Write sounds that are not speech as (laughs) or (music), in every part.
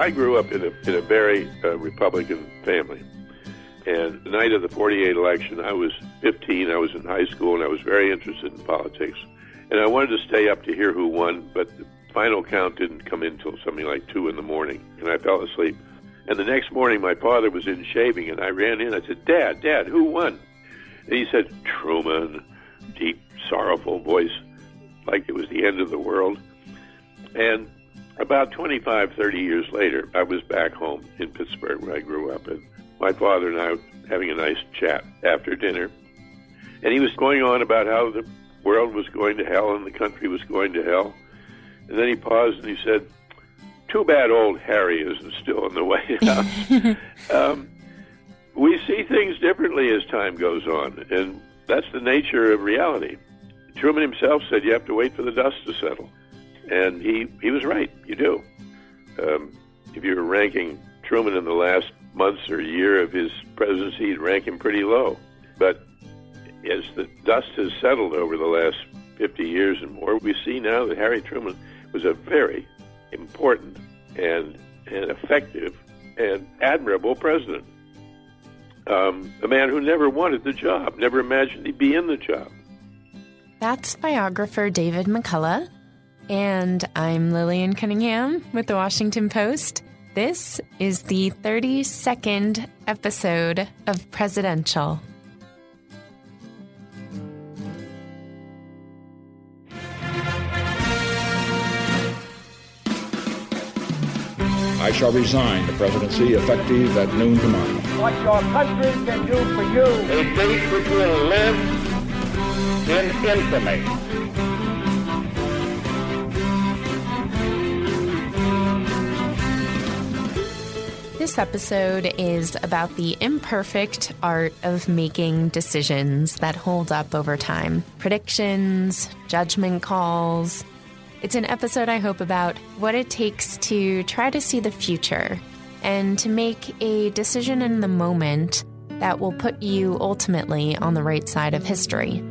I grew up in a, in a very uh, Republican family. And the night of the 48 election, I was 15, I was in high school, and I was very interested in politics. And I wanted to stay up to hear who won, but the final count didn't come in until something like 2 in the morning, and I fell asleep. And the next morning, my father was in shaving, and I ran in. I said, Dad, Dad, who won? And he said, Truman, deep, sorrowful voice, like it was the end of the world. And about 25, 30 years later, I was back home in Pittsburgh where I grew up, and my father and I were having a nice chat after dinner. And he was going on about how the world was going to hell and the country was going to hell. And then he paused and he said, Too bad old Harry isn't still in the White (laughs) House. (laughs) um, we see things differently as time goes on, and that's the nature of reality. Truman himself said you have to wait for the dust to settle. And he, he was right. You do. Um, if you were ranking Truman in the last months or year of his presidency, you'd rank him pretty low. But as the dust has settled over the last 50 years and more, we see now that Harry Truman was a very important and, and effective and admirable president. Um, a man who never wanted the job, never imagined he'd be in the job. That's biographer David McCullough. And I'm Lillian Cunningham with the Washington Post. This is the 32nd episode of Presidential. I shall resign the presidency effective at noon tomorrow. What your country can do for you. A date which will live in infamy. This episode is about the imperfect art of making decisions that hold up over time. Predictions, judgment calls. It's an episode I hope about what it takes to try to see the future and to make a decision in the moment that will put you ultimately on the right side of history.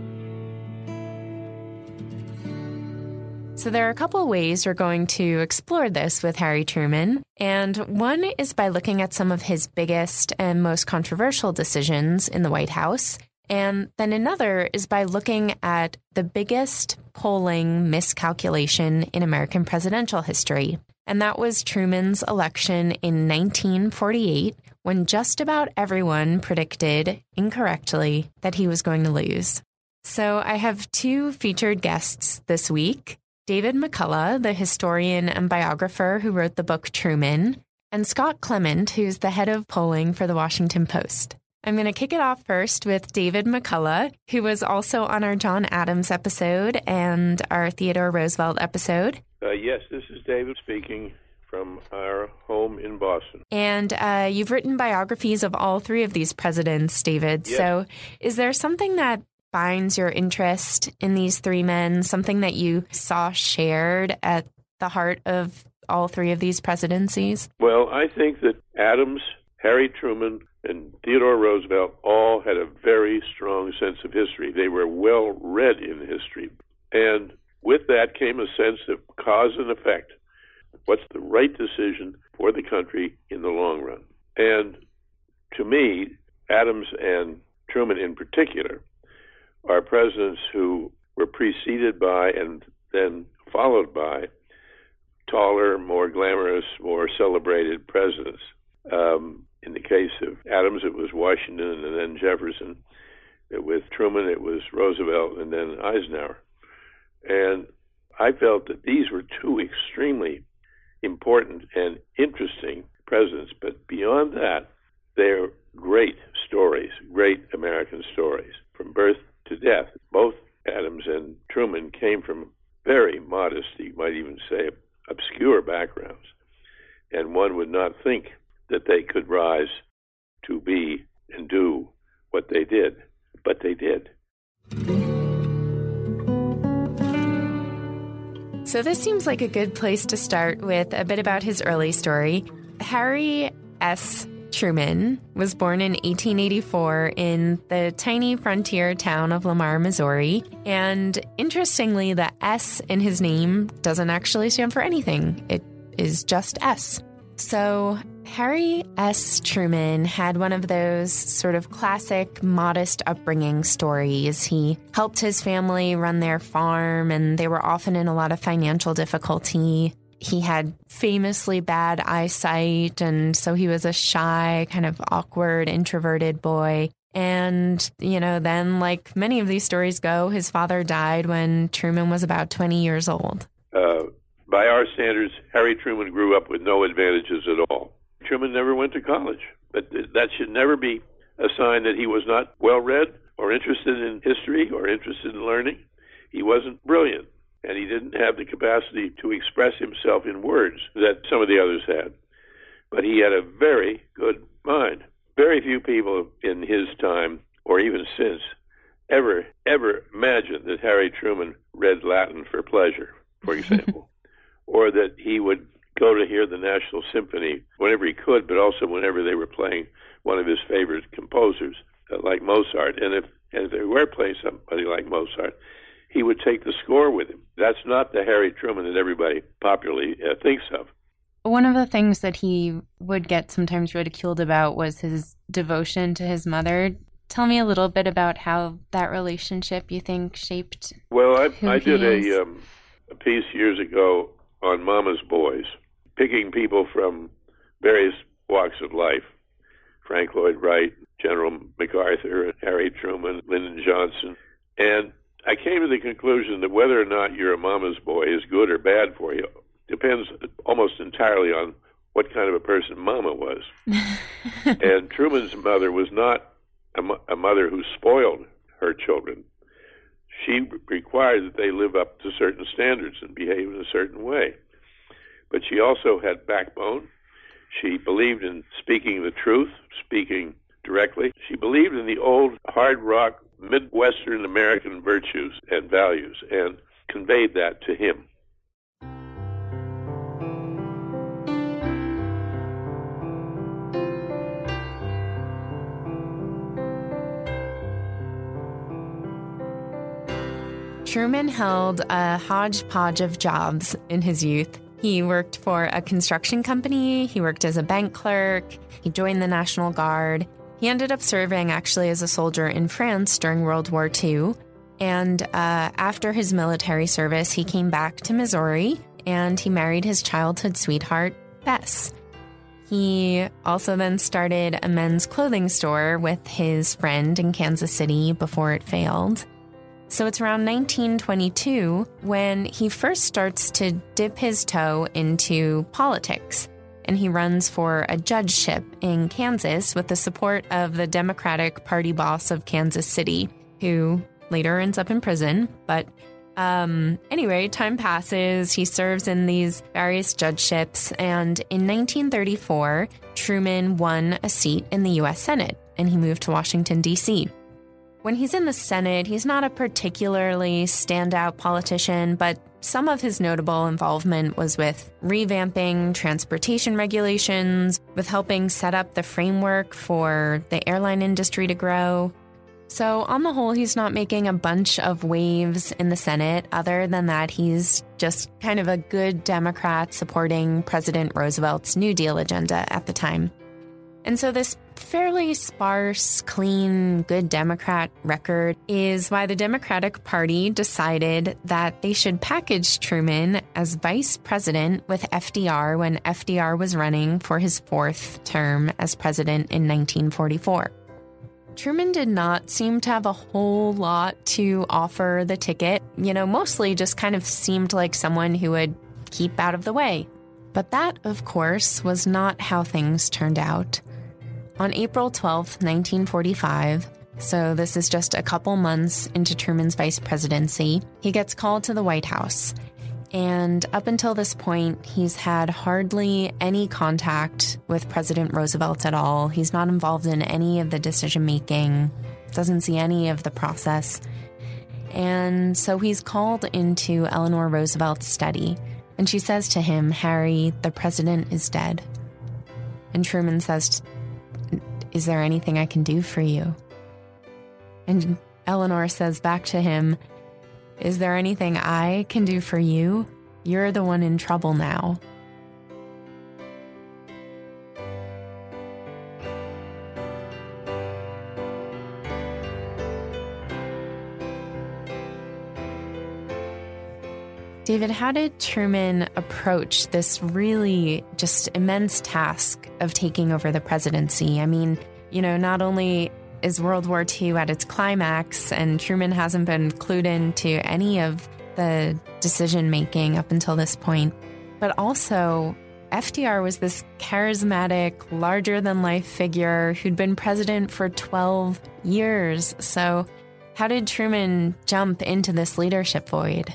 So, there are a couple ways we're going to explore this with Harry Truman. And one is by looking at some of his biggest and most controversial decisions in the White House. And then another is by looking at the biggest polling miscalculation in American presidential history. And that was Truman's election in 1948, when just about everyone predicted incorrectly that he was going to lose. So I have two featured guests this week. David McCullough, the historian and biographer who wrote the book Truman, and Scott Clement, who's the head of polling for the Washington Post. I'm going to kick it off first with David McCullough, who was also on our John Adams episode and our Theodore Roosevelt episode. Uh, yes, this is David speaking from our home in Boston. And uh, you've written biographies of all three of these presidents, David. Yes. So is there something that binds your interest in these three men, something that you saw shared at the heart of all three of these presidencies? Well, I think that Adams, Harry Truman, and Theodore Roosevelt all had a very strong sense of history. They were well read in history. And with that came a sense of cause and effect. What's the right decision for the country in the long run? And to me, Adams and Truman in particular are presidents who were preceded by and then followed by taller, more glamorous, more celebrated presidents. Um, in the case of Adams, it was Washington and then Jefferson. With Truman, it was Roosevelt and then Eisenhower. And I felt that these were two extremely important and interesting presidents. But beyond that, they're great stories, great American stories from birth to death. Both Adams and Truman came from very modest, you might even say, obscure backgrounds. And one would not think that they could rise to be and do what they did, but they did. So, this seems like a good place to start with a bit about his early story. Harry S. Truman was born in 1884 in the tiny frontier town of Lamar, Missouri. And interestingly, the S in his name doesn't actually stand for anything, it is just S. So, Harry S. Truman had one of those sort of classic modest upbringing stories. He helped his family run their farm, and they were often in a lot of financial difficulty. He had famously bad eyesight, and so he was a shy, kind of awkward, introverted boy. And, you know, then, like many of these stories go, his father died when Truman was about 20 years old. Uh, by our standards, Harry Truman grew up with no advantages at all. Truman never went to college, but that should never be a sign that he was not well read or interested in history or interested in learning. He wasn't brilliant, and he didn't have the capacity to express himself in words that some of the others had. But he had a very good mind. Very few people in his time, or even since, ever, ever imagined that Harry Truman read Latin for pleasure, for (laughs) example or that he would go to hear the National Symphony whenever he could, but also whenever they were playing one of his favorite composers, uh, like Mozart. And if, and if they were playing somebody like Mozart, he would take the score with him. That's not the Harry Truman that everybody popularly uh, thinks of. One of the things that he would get sometimes ridiculed about was his devotion to his mother. Tell me a little bit about how that relationship you think shaped. Well, I, I did a, um, a piece years ago on Mama's Boys, picking people from various walks of life Frank Lloyd Wright, General MacArthur, Harry Truman, Lyndon Johnson. And I came to the conclusion that whether or not you're a mama's boy is good or bad for you depends almost entirely on what kind of a person mama was. (laughs) and Truman's mother was not a, a mother who spoiled her children she required that they live up to certain standards and behave in a certain way. But she also had backbone. She believed in speaking the truth, speaking directly. She believed in the old hard rock Midwestern American virtues and values and conveyed that to him. Truman held a hodgepodge of jobs in his youth. He worked for a construction company, he worked as a bank clerk, he joined the National Guard. He ended up serving actually as a soldier in France during World War II. And uh, after his military service, he came back to Missouri and he married his childhood sweetheart, Bess. He also then started a men's clothing store with his friend in Kansas City before it failed. So it's around 1922 when he first starts to dip his toe into politics. And he runs for a judgeship in Kansas with the support of the Democratic Party boss of Kansas City, who later ends up in prison. But um, anyway, time passes. He serves in these various judgeships. And in 1934, Truman won a seat in the U.S. Senate and he moved to Washington, D.C. When he's in the Senate, he's not a particularly standout politician, but some of his notable involvement was with revamping transportation regulations, with helping set up the framework for the airline industry to grow. So, on the whole, he's not making a bunch of waves in the Senate. Other than that, he's just kind of a good Democrat supporting President Roosevelt's New Deal agenda at the time. And so, this fairly sparse, clean, good Democrat record is why the Democratic Party decided that they should package Truman as vice president with FDR when FDR was running for his fourth term as president in 1944. Truman did not seem to have a whole lot to offer the ticket, you know, mostly just kind of seemed like someone who would keep out of the way. But that, of course, was not how things turned out. On April 12, 1945, so this is just a couple months into Truman's vice presidency, he gets called to the White House. And up until this point, he's had hardly any contact with President Roosevelt at all. He's not involved in any of the decision making, doesn't see any of the process. And so he's called into Eleanor Roosevelt's study, and she says to him, Harry, the president is dead. And Truman says is there anything I can do for you? And Eleanor says back to him, Is there anything I can do for you? You're the one in trouble now. David, how did Truman approach this really just immense task of taking over the presidency? I mean, you know, not only is World War II at its climax, and Truman hasn't been clued into any of the decision making up until this point, but also FDR was this charismatic, larger than life figure who'd been president for 12 years. So, how did Truman jump into this leadership void?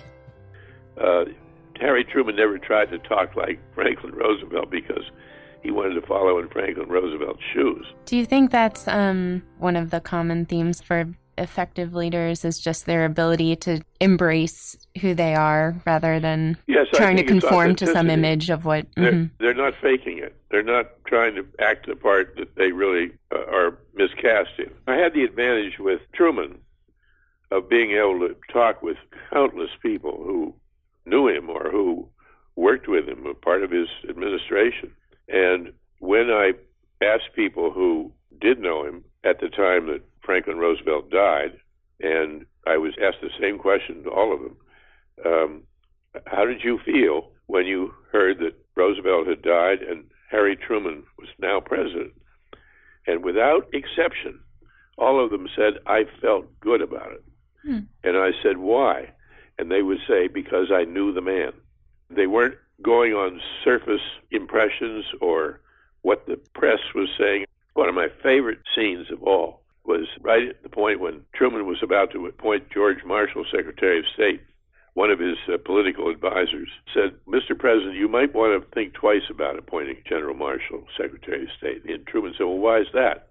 Uh, Harry Truman never tried to talk like Franklin Roosevelt because he wanted to follow in Franklin Roosevelt's shoes. Do you think that's um, one of the common themes for effective leaders is just their ability to embrace who they are rather than yes, trying to conform to some image of what they're, mm-hmm. they're, not faking it. They're not trying to act the part that they really uh, are miscasting. I had the advantage with Truman of being able to talk with countless people who knew him or who worked with him, a part of his administration. And when I asked people who did know him at the time that Franklin Roosevelt died, and I was asked the same question to all of them um, How did you feel when you heard that Roosevelt had died and Harry Truman was now president? And without exception, all of them said, I felt good about it. Hmm. And I said, Why? And they would say, Because I knew the man. They weren't going on surface impressions or what the press was saying. One of my favorite scenes of all was right at the point when Truman was about to appoint George Marshall Secretary of State. One of his uh, political advisors said, Mr. President, you might want to think twice about appointing General Marshall Secretary of State. And Truman said, Well, why is that?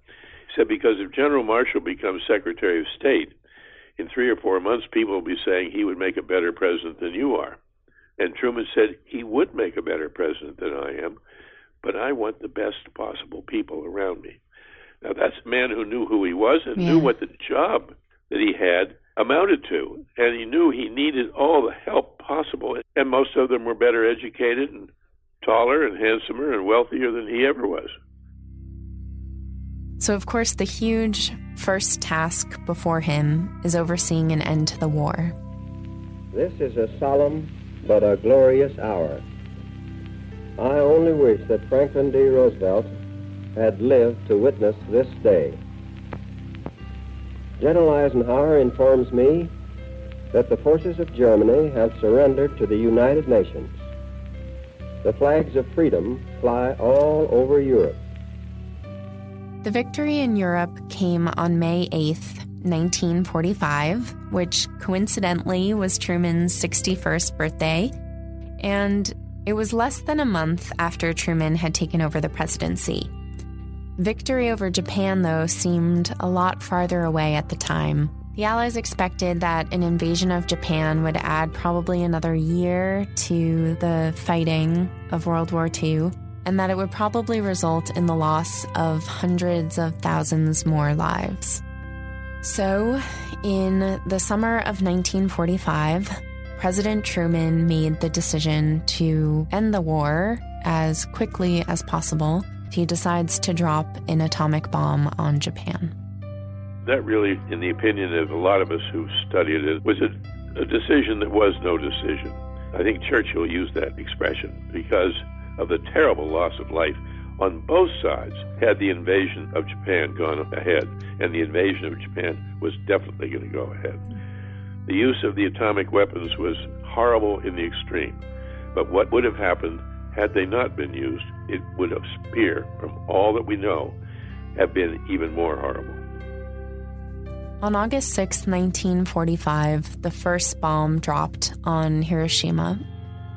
He said, Because if General Marshall becomes Secretary of State, in three or four months, people will be saying he would make a better president than you are. And Truman said he would make a better president than I am, but I want the best possible people around me. Now, that's a man who knew who he was and yeah. knew what the job that he had amounted to. And he knew he needed all the help possible. And most of them were better educated and taller and handsomer and wealthier than he ever was. So, of course, the huge first task before him is overseeing an end to the war. This is a solemn but a glorious hour. I only wish that Franklin D. Roosevelt had lived to witness this day. General Eisenhower informs me that the forces of Germany have surrendered to the United Nations. The flags of freedom fly all over Europe. The victory in Europe came on May 8th, 1945, which coincidentally was Truman's 61st birthday. And it was less than a month after Truman had taken over the presidency. Victory over Japan, though, seemed a lot farther away at the time. The Allies expected that an invasion of Japan would add probably another year to the fighting of World War II, and that it would probably result in the loss of hundreds of thousands more lives. So, in the summer of 1945, President Truman made the decision to end the war as quickly as possible. He decides to drop an atomic bomb on Japan. That really, in the opinion of a lot of us who studied it, was a, a decision that was no decision. I think Churchill used that expression because of the terrible loss of life on both sides had the invasion of Japan gone ahead, and the invasion of Japan was definitely going to go ahead. The use of the atomic weapons was horrible in the extreme, but what would have happened had they not been used, it would have spear, from all that we know, have been even more horrible. On August 6, 1945, the first bomb dropped on Hiroshima.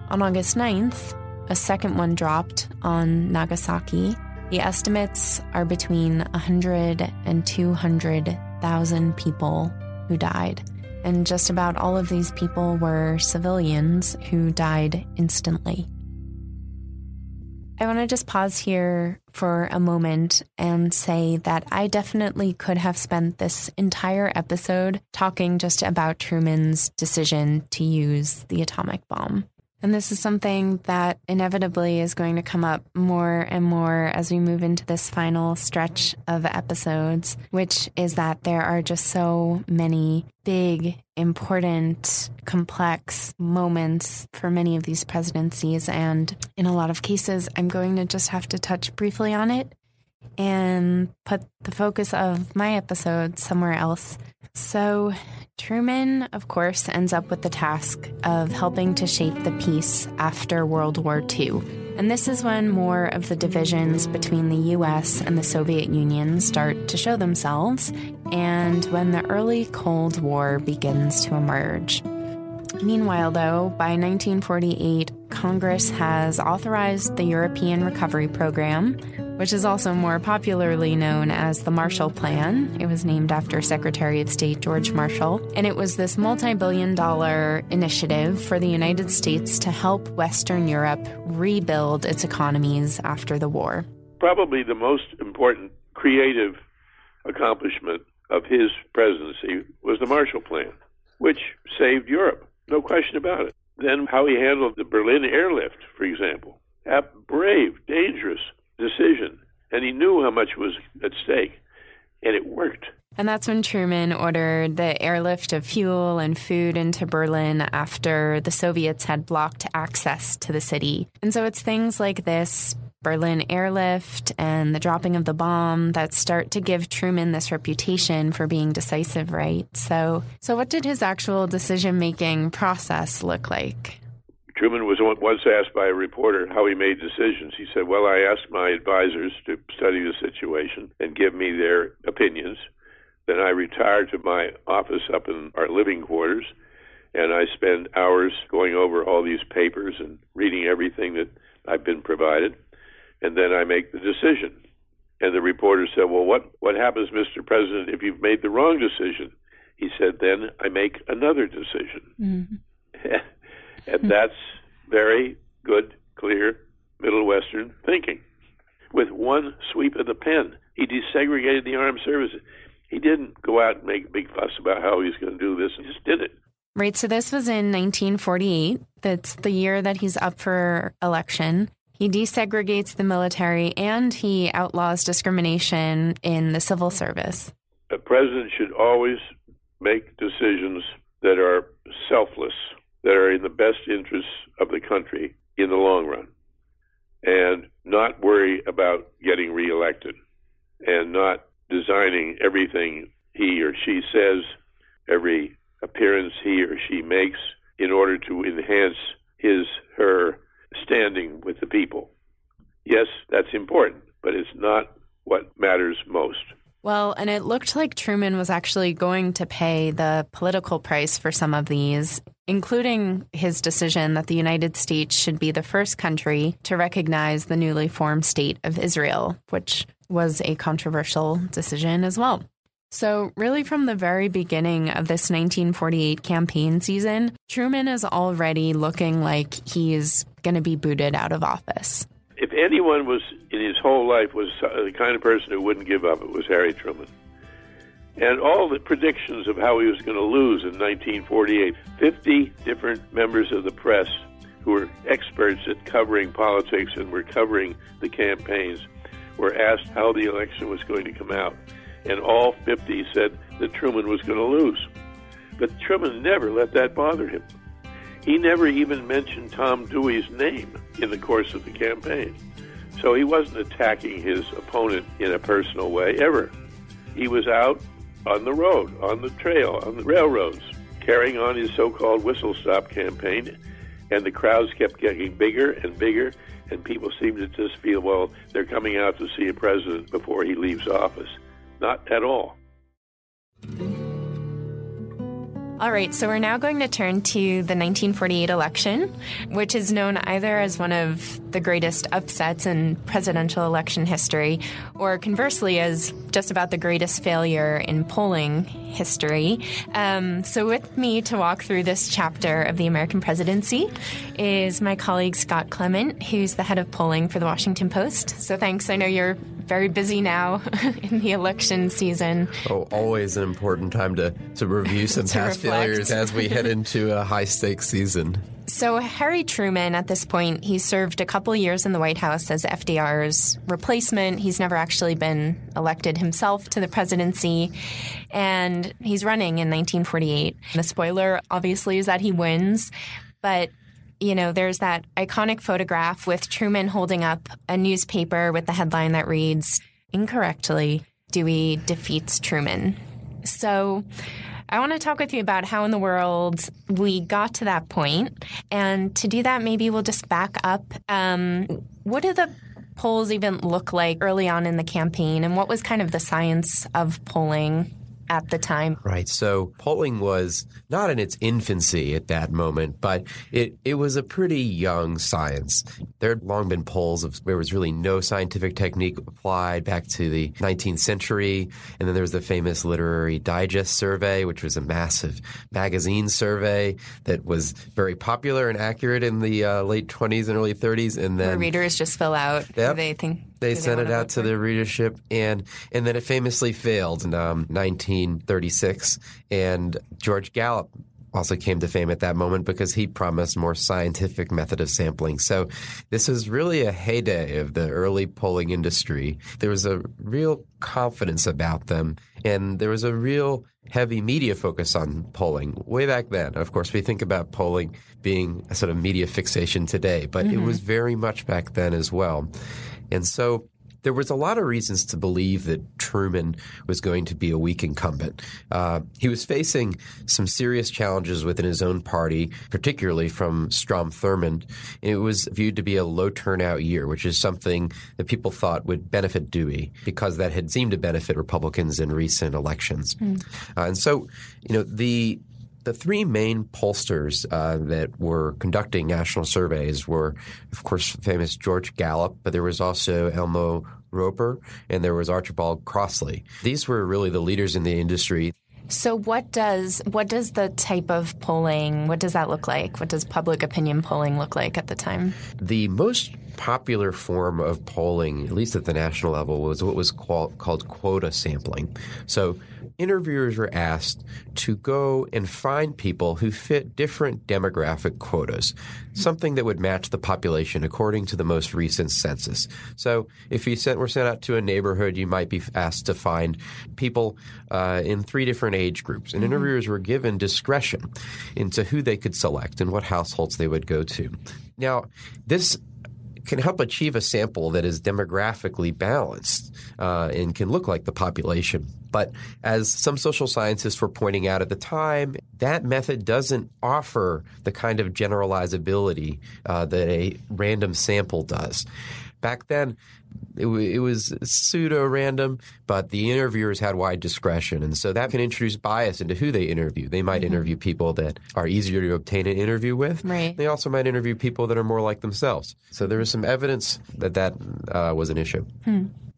On August 9th, a second one dropped on Nagasaki. The estimates are between 100 and 200,000 people who died. And just about all of these people were civilians who died instantly. I want to just pause here for a moment and say that I definitely could have spent this entire episode talking just about Truman's decision to use the atomic bomb. And this is something that inevitably is going to come up more and more as we move into this final stretch of episodes, which is that there are just so many big, important, complex moments for many of these presidencies. And in a lot of cases, I'm going to just have to touch briefly on it and put the focus of my episode somewhere else. So, Truman, of course, ends up with the task of helping to shape the peace after World War II. And this is when more of the divisions between the US and the Soviet Union start to show themselves, and when the early Cold War begins to emerge. Meanwhile, though, by 1948, Congress has authorized the European Recovery Program, which is also more popularly known as the Marshall Plan. It was named after Secretary of State George Marshall, and it was this multi billion dollar initiative for the United States to help Western Europe rebuild its economies after the war. Probably the most important creative accomplishment of his presidency was the Marshall Plan, which saved Europe, no question about it. Then how he handled the Berlin airlift, for example. A brave, dangerous, decision, and he knew how much was at stake, and it worked. And that's when Truman ordered the airlift of fuel and food into Berlin after the Soviets had blocked access to the city. And so it's things like this Berlin airlift and the dropping of the bomb that start to give Truman this reputation for being decisive, right? So so what did his actual decision-making process look like? Truman was once asked by a reporter how he made decisions. He said, Well, I asked my advisors to study the situation and give me their opinions. Then I retired to my office up in our living quarters, and I spend hours going over all these papers and reading everything that I've been provided. And then I make the decision. And the reporter said, Well, what, what happens, Mr. President, if you've made the wrong decision? He said, Then I make another decision. Mm-hmm. And that's very good, clear Middle Western thinking. With one sweep of the pen, he desegregated the armed services. He didn't go out and make a big fuss about how he was going to do this. He just did it. Right. So this was in 1948. That's the year that he's up for election. He desegregates the military and he outlaws discrimination in the civil service. A president should always make decisions that are selfless that are in the best interests of the country in the long run and not worry about getting reelected and not designing everything he or she says, every appearance he or she makes in order to enhance his, her standing with the people. Yes, that's important, but it's not what matters most. Well, and it looked like Truman was actually going to pay the political price for some of these, including his decision that the United States should be the first country to recognize the newly formed state of Israel, which was a controversial decision as well. So, really, from the very beginning of this 1948 campaign season, Truman is already looking like he's going to be booted out of office if anyone was in his whole life was uh, the kind of person who wouldn't give up, it was Harry Truman. And all the predictions of how he was going to lose in 1948, 50 different members of the press who were experts at covering politics and were covering the campaigns were asked how the election was going to come out. And all 50 said that Truman was going to lose. But Truman never let that bother him. He never even mentioned Tom Dewey's name in the course of the campaign. So he wasn't attacking his opponent in a personal way ever. He was out on the road, on the trail, on the railroads, carrying on his so called whistle stop campaign. And the crowds kept getting bigger and bigger, and people seemed to just feel, well, they're coming out to see a president before he leaves office. Not at all. All right, so we're now going to turn to the 1948 election, which is known either as one of the greatest upsets in presidential election history, or conversely, as just about the greatest failure in polling history. Um, so, with me to walk through this chapter of the American presidency is my colleague Scott Clement, who's the head of polling for the Washington Post. So, thanks. I know you're very busy now (laughs) in the election season. Oh, always an important time to, to review some (laughs) To past reflect. failures as we head (laughs) into a high stakes season. So, Harry Truman, at this point, he served a couple years in the White House as FDR's replacement. He's never actually been elected himself to the presidency, and he's running in 1948. The spoiler, obviously, is that he wins, but you know, there's that iconic photograph with Truman holding up a newspaper with the headline that reads, incorrectly, Dewey defeats Truman. So, I want to talk with you about how in the world we got to that point. And to do that, maybe we'll just back up. Um, what do the polls even look like early on in the campaign? And what was kind of the science of polling at the time? Right. So polling was not in its infancy at that moment, but it, it was a pretty young science. There had long been polls of where there was really no scientific technique applied back to the 19th century. And then there was the famous Literary Digest survey, which was a massive magazine survey that was very popular and accurate in the uh, late 20s and early 30s. And Where then readers just fill out Yep. they think they sent it out to their readership, and and then it famously failed in um, 1936. And George Gallup also came to fame at that moment because he promised more scientific method of sampling. So this was really a heyday of the early polling industry. There was a real confidence about them, and there was a real heavy media focus on polling way back then. Of course, we think about polling being a sort of media fixation today, but it was very much back then as well. And so there was a lot of reasons to believe that Truman was going to be a weak incumbent. Uh, he was facing some serious challenges within his own party, particularly from Strom Thurmond. It was viewed to be a low turnout year, which is something that people thought would benefit Dewey because that had seemed to benefit Republicans in recent elections. Uh, and so, you know, the the three main pollsters uh, that were conducting national surveys were, of course, famous George Gallup, but there was also Elmo Roper and there was Archibald Crossley. These were really the leaders in the industry. So what does what does the type of polling what does that look like? What does public opinion polling look like at the time? The most popular form of polling, at least at the national level, was what was qual- called quota sampling. So interviewers were asked to go and find people who fit different demographic quotas, something that would match the population according to the most recent census. So if you sent, were sent out to a neighborhood, you might be asked to find people uh, in three different age groups. And interviewers were given discretion into who they could select and what households they would go to. Now, this can help achieve a sample that is demographically balanced uh, and can look like the population. But as some social scientists were pointing out at the time, that method doesn't offer the kind of generalizability uh, that a random sample does. Back then, it, w- it was pseudo random, but the interviewers had wide discretion. And so that can introduce bias into who they interview. They might interview people that are easier to obtain an interview with. Right. They also might interview people that are more like themselves. So there was some evidence that that uh, was an issue.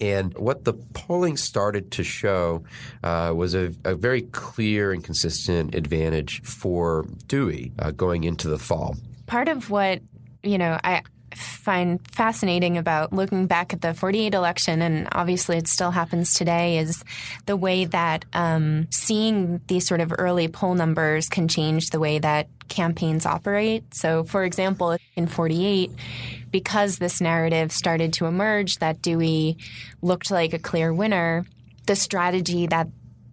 And what the polling started to show uh, was a, a very clear and consistent advantage for Dewey uh, going into the fall. part of what you know I find fascinating about looking back at the 48 election, and obviously it still happens today, is the way that um, seeing these sort of early poll numbers can change the way that campaigns operate. So, for example, in 48, because this narrative started to emerge that Dewey looked like a clear winner, the strategy that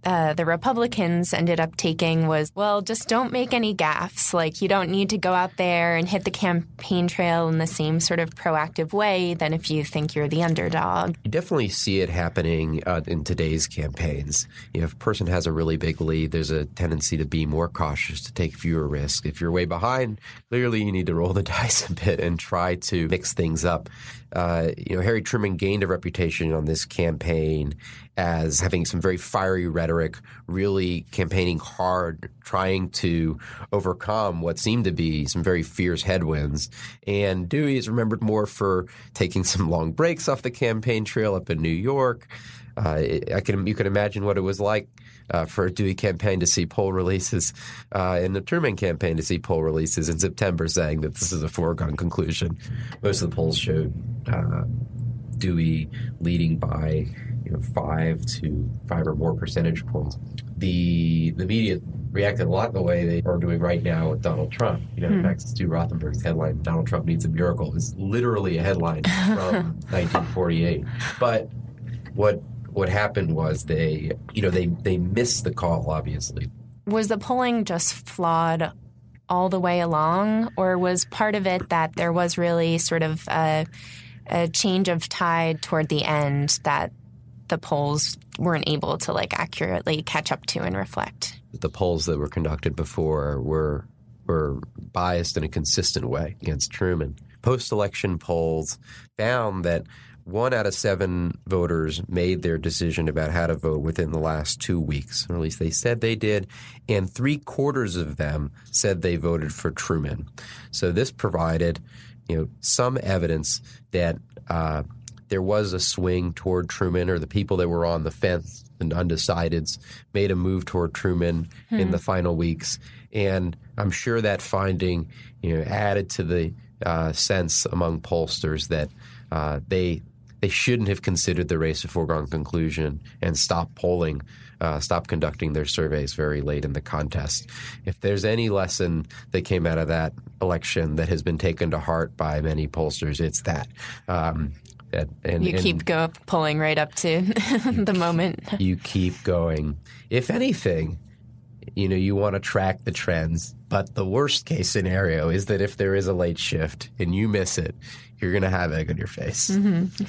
uh, the Republicans ended up taking was, well, just don't make any gaffes. Like, you don't need to go out there and hit the campaign trail in the same sort of proactive way than if you think you're the underdog. You definitely see it happening uh, in today's campaigns. You know, if a person has a really big lead, there's a tendency to be more cautious, to take fewer risks. If you're way behind, clearly you need to roll the (laughs) dice a bit and try to mix things up. Uh, you know, Harry Truman gained a reputation on this campaign as having some very fiery rhetoric, really campaigning hard, trying to overcome what seemed to be some very fierce headwinds. And Dewey is remembered more for taking some long breaks off the campaign trail up in New York. Uh, I can you can imagine what it was like uh, for a Dewey campaign to see poll releases, uh, and the Truman campaign to see poll releases in September saying that this is a foregone conclusion. Most of the polls showed uh, Dewey leading by you know five to five or more percentage points. The the media reacted a lot the way they are doing right now with Donald Trump. You know, in hmm. fact, Stu Rothenberg's headline, Donald Trump needs a miracle, is literally a headline from (laughs) 1948. But what what happened was they, you know, they they missed the call, obviously. Was the polling just flawed all the way along, or was part of it that there was really sort of a, a change of tide toward the end that the polls weren't able to like accurately catch up to and reflect? The polls that were conducted before were were biased in a consistent way against Truman. Post-election polls found that one out of seven voters made their decision about how to vote within the last two weeks, or at least they said they did, and three quarters of them said they voted for Truman. So this provided, you know, some evidence that uh, there was a swing toward Truman, or the people that were on the fence and undecideds made a move toward Truman in the final weeks, and I'm sure that finding, you know, added to the uh, sense among pollsters that uh, they they shouldn't have considered the race a foregone conclusion and stopped polling, uh, stopped conducting their surveys very late in the contest. If there's any lesson that came out of that election that has been taken to heart by many pollsters, it's that. Um, and, and, You keep go pulling right up to (laughs) the moment. you keep going. If anything, you know, you want to track the trends. But the worst case scenario is that if there is a late shift and you miss it, you're going to have egg on your face. Mm-hmm.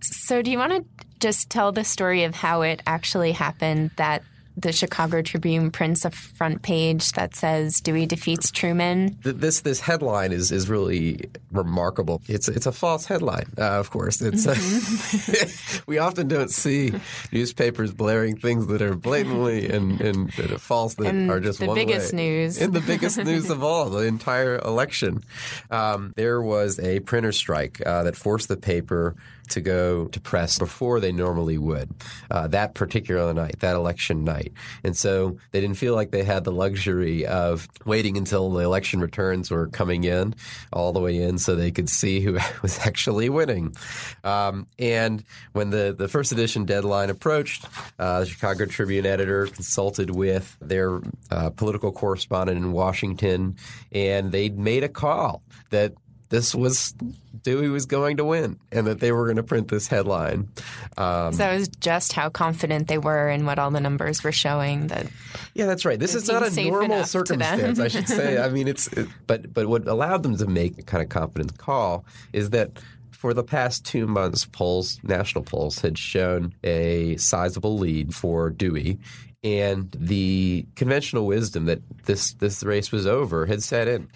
So, do you want to just tell the story of how it actually happened that the Chicago Tribune prints a front page that says Dewey defeats Truman? This this headline is is really remarkable. It's it's a false headline, uh, of course. It's uh, (laughs) we often don't see newspapers blaring things that are blatantly and, and that are false that And are just the one biggest way. news. In the biggest news of all, the entire election, um, there was a printer strike uh, that forced the paper to go to press before they normally would uh, that particular night, that election night. And so they didn't feel like they had the luxury of waiting until the election returns were coming in, all the way in, so they could see who (laughs) was actually winning. Um, and when the, the first edition deadline approached, uh, the Chicago Tribune editor consulted with their uh, political correspondent in Washington, and they made a call that this was Dewey was going to win, and that they were going to print this headline. Um, that was just how confident they were in what all the numbers were showing. That yeah, that's right. This is not a normal enough to them. circumstance, I should say. (laughs) I mean, it's it, but but what allowed them to make a kind of confident call is that. For the past two months, polls, national polls, had shown a sizable lead for Dewey, and the conventional wisdom that this this race was over had set in.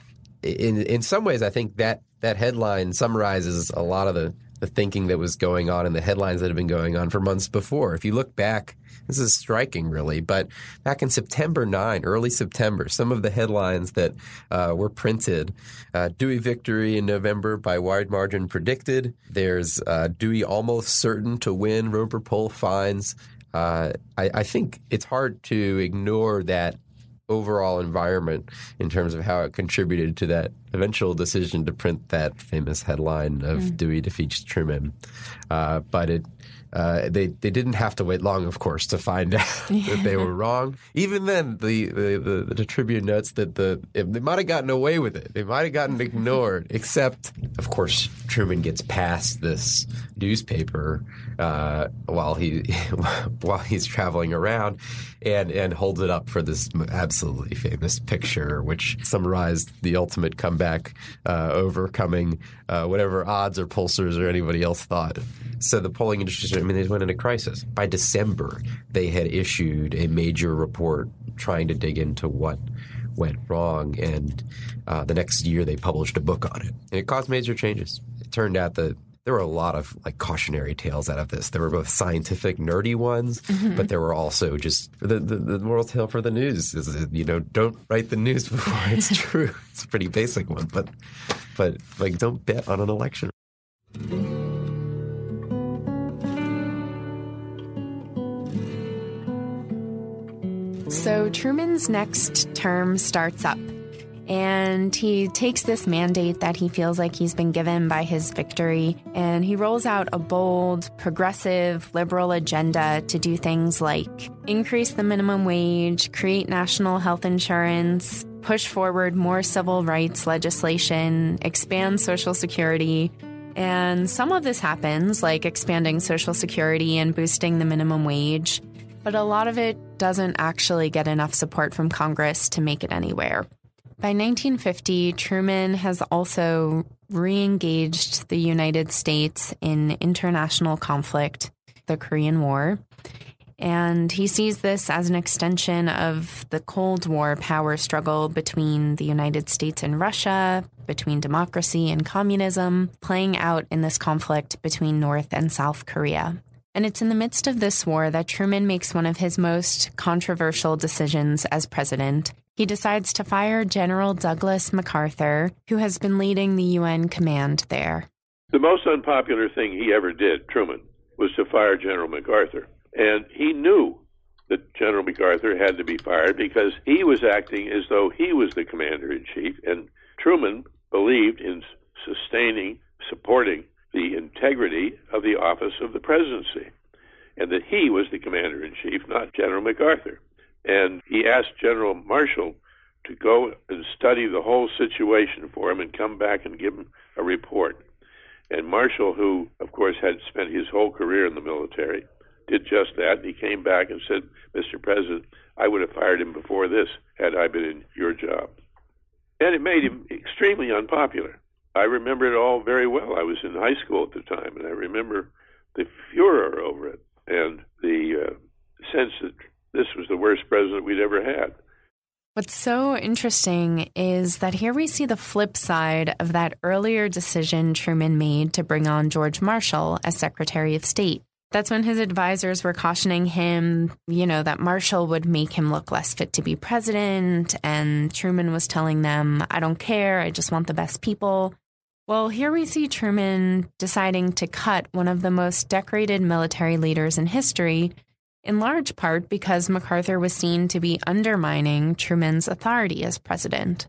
In in some ways, I think that that headline summarizes a lot of the the thinking that was going on and the headlines that have been going on for months before. If you look back, this is striking, really. But back in September 9, early September, some of the headlines that uh, were printed uh, Dewey victory in November by wide margin predicted. There's uh, Dewey almost certain to win, Roper poll finds. Uh, I, I think it's hard to ignore that overall environment in terms of how it contributed to that eventual decision to print that famous headline of Dewey defeats Truman. Uh, but it uh, they they didn't have to wait long, of course, to find (laughs) out that they were wrong. Even then, the the, the, the Tribune notes that the they might have gotten away with it. They might have gotten ignored. (laughs) Except, of course, Truman gets passed this newspaper uh, while he (laughs) while he's traveling around, and and holds it up for this absolutely famous picture, which summarized the ultimate comeback, uh, overcoming uh, whatever odds or pollsters or anybody else thought. So the polling industry, I mean, they went into crisis. By December, they had issued a major report trying to dig into what went wrong, and uh, the next year they published a book on it, and it caused major changes. It turned out that there were a lot of like cautionary tales out of this. There were both scientific, nerdy ones, but there were also just the, the, the moral tale for the news is you know don't write the news (laughs) before it's (laughs) true. It's a pretty basic one, but but like don't bet on an election. So Truman's next term starts up, And he takes this mandate that he feels like he's been given by his victory, and he rolls out a bold, progressive, liberal agenda to do things like increase the minimum wage, create national health insurance, push forward more civil rights legislation, expand Social Security. And some of this happens, like expanding Social Security and boosting the minimum wage, but a lot of it doesn't actually get enough support from Congress to make it anywhere. By 1950, Truman has also re engaged the United States in international conflict, the Korean War. And he sees this as an extension of the Cold War power struggle between the United States and Russia, between democracy and communism, playing out in this conflict between North and South Korea. And it's in the midst of this war that Truman makes one of his most controversial decisions as president. He decides to fire General Douglas MacArthur, who has been leading the UN command there. The most unpopular thing he ever did, Truman, was to fire General MacArthur. And he knew that General MacArthur had to be fired because he was acting as though he was the commander in chief. And Truman believed in sustaining, supporting the integrity of the office of the presidency, and that he was the commander in chief, not General MacArthur. And he asked General Marshall to go and study the whole situation for him and come back and give him a report. And Marshall, who, of course, had spent his whole career in the military, did just that. And he came back and said, Mr. President, I would have fired him before this had I been in your job. And it made him extremely unpopular. I remember it all very well. I was in high school at the time, and I remember the furor over it and the uh, sense that this was the worst president we'd ever had. What's so interesting is that here we see the flip side of that earlier decision Truman made to bring on George Marshall as Secretary of State. That's when his advisors were cautioning him, you know, that Marshall would make him look less fit to be president. And Truman was telling them, I don't care, I just want the best people. Well, here we see Truman deciding to cut one of the most decorated military leaders in history, in large part because MacArthur was seen to be undermining Truman's authority as president.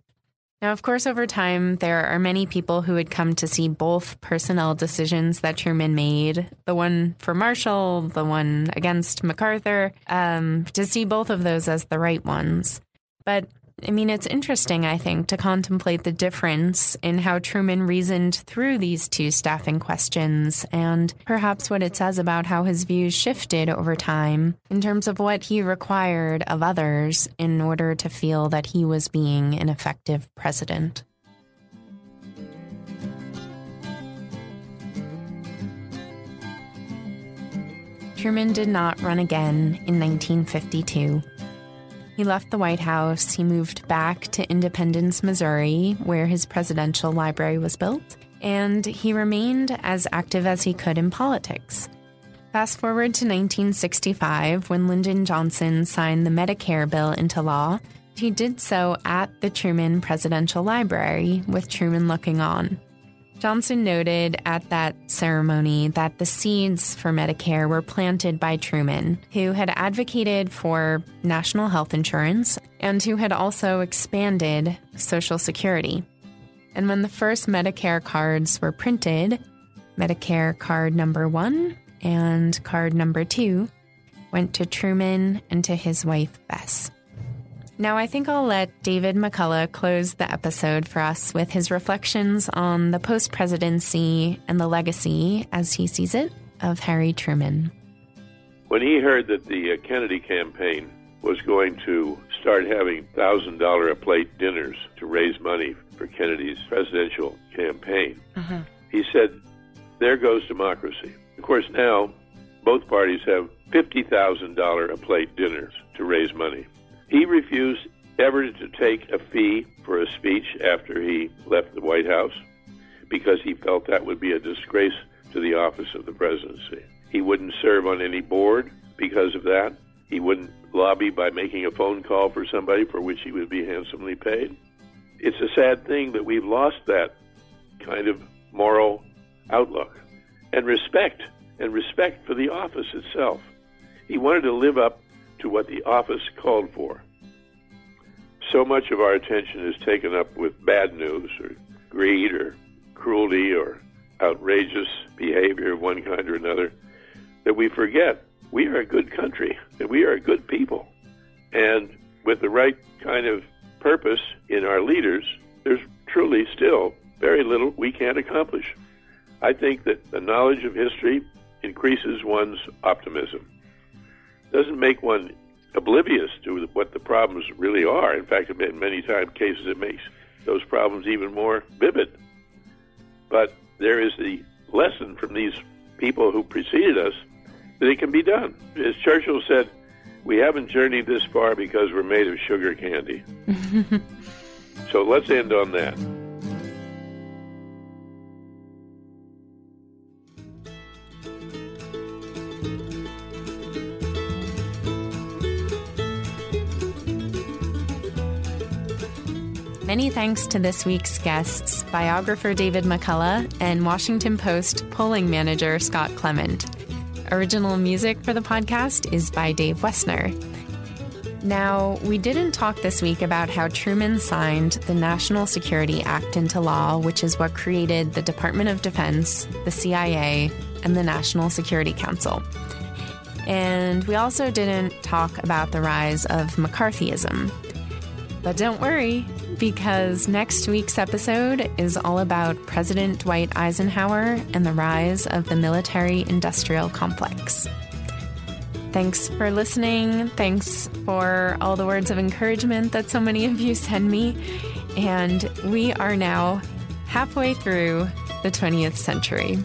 Now, of course, over time, there are many people who would come to see both personnel decisions that Truman made the one for Marshall, the one against MacArthur um, to see both of those as the right ones. But I mean, it's interesting, I think, to contemplate the difference in how Truman reasoned through these two staffing questions and perhaps what it says about how his views shifted over time in terms of what he required of others in order to feel that he was being an effective president. Truman did not run again in 1952. He left the White House. He moved back to Independence, Missouri, where his presidential library was built, and he remained as active as he could in politics. Fast forward to 1965, when Lyndon Johnson signed the Medicare bill into law, he did so at the Truman Presidential Library, with Truman looking on. Johnson noted at that ceremony that the seeds for Medicare were planted by Truman, who had advocated for national health insurance and who had also expanded Social Security. And when the first Medicare cards were printed, Medicare card number one and card number two went to Truman and to his wife, Bess. Now, I think I'll let David McCullough close the episode for us with his reflections on the post presidency and the legacy, as he sees it, of Harry Truman. When he heard that the uh, Kennedy campaign was going to start having $1,000 a plate dinners to raise money for Kennedy's presidential campaign, uh-huh. he said, There goes democracy. Of course, now both parties have $50,000 a plate dinners to raise money. He refused ever to take a fee for a speech after he left the White House because he felt that would be a disgrace to the office of the presidency. He wouldn't serve on any board because of that. He wouldn't lobby by making a phone call for somebody for which he would be handsomely paid. It's a sad thing that we've lost that kind of moral outlook and respect and respect for the office itself. He wanted to live up to what the office called for. so much of our attention is taken up with bad news or greed or cruelty or outrageous behavior of one kind or another that we forget we are a good country and we are a good people. And with the right kind of purpose in our leaders, there's truly still very little we can't accomplish. I think that the knowledge of history increases one's optimism. Doesn't make one oblivious to what the problems really are. In fact, in many times cases, it makes those problems even more vivid. But there is the lesson from these people who preceded us that it can be done. As Churchill said, we haven't journeyed this far because we're made of sugar candy. (laughs) so let's end on that. Many thanks to this week's guests, biographer David McCullough and Washington Post polling manager Scott Clement. Original music for the podcast is by Dave Wessner. Now, we didn't talk this week about how Truman signed the National Security Act into law, which is what created the Department of Defense, the CIA, and the National Security Council. And we also didn't talk about the rise of McCarthyism. But don't worry, because next week's episode is all about President Dwight Eisenhower and the rise of the military industrial complex. Thanks for listening. Thanks for all the words of encouragement that so many of you send me. And we are now halfway through the 20th century.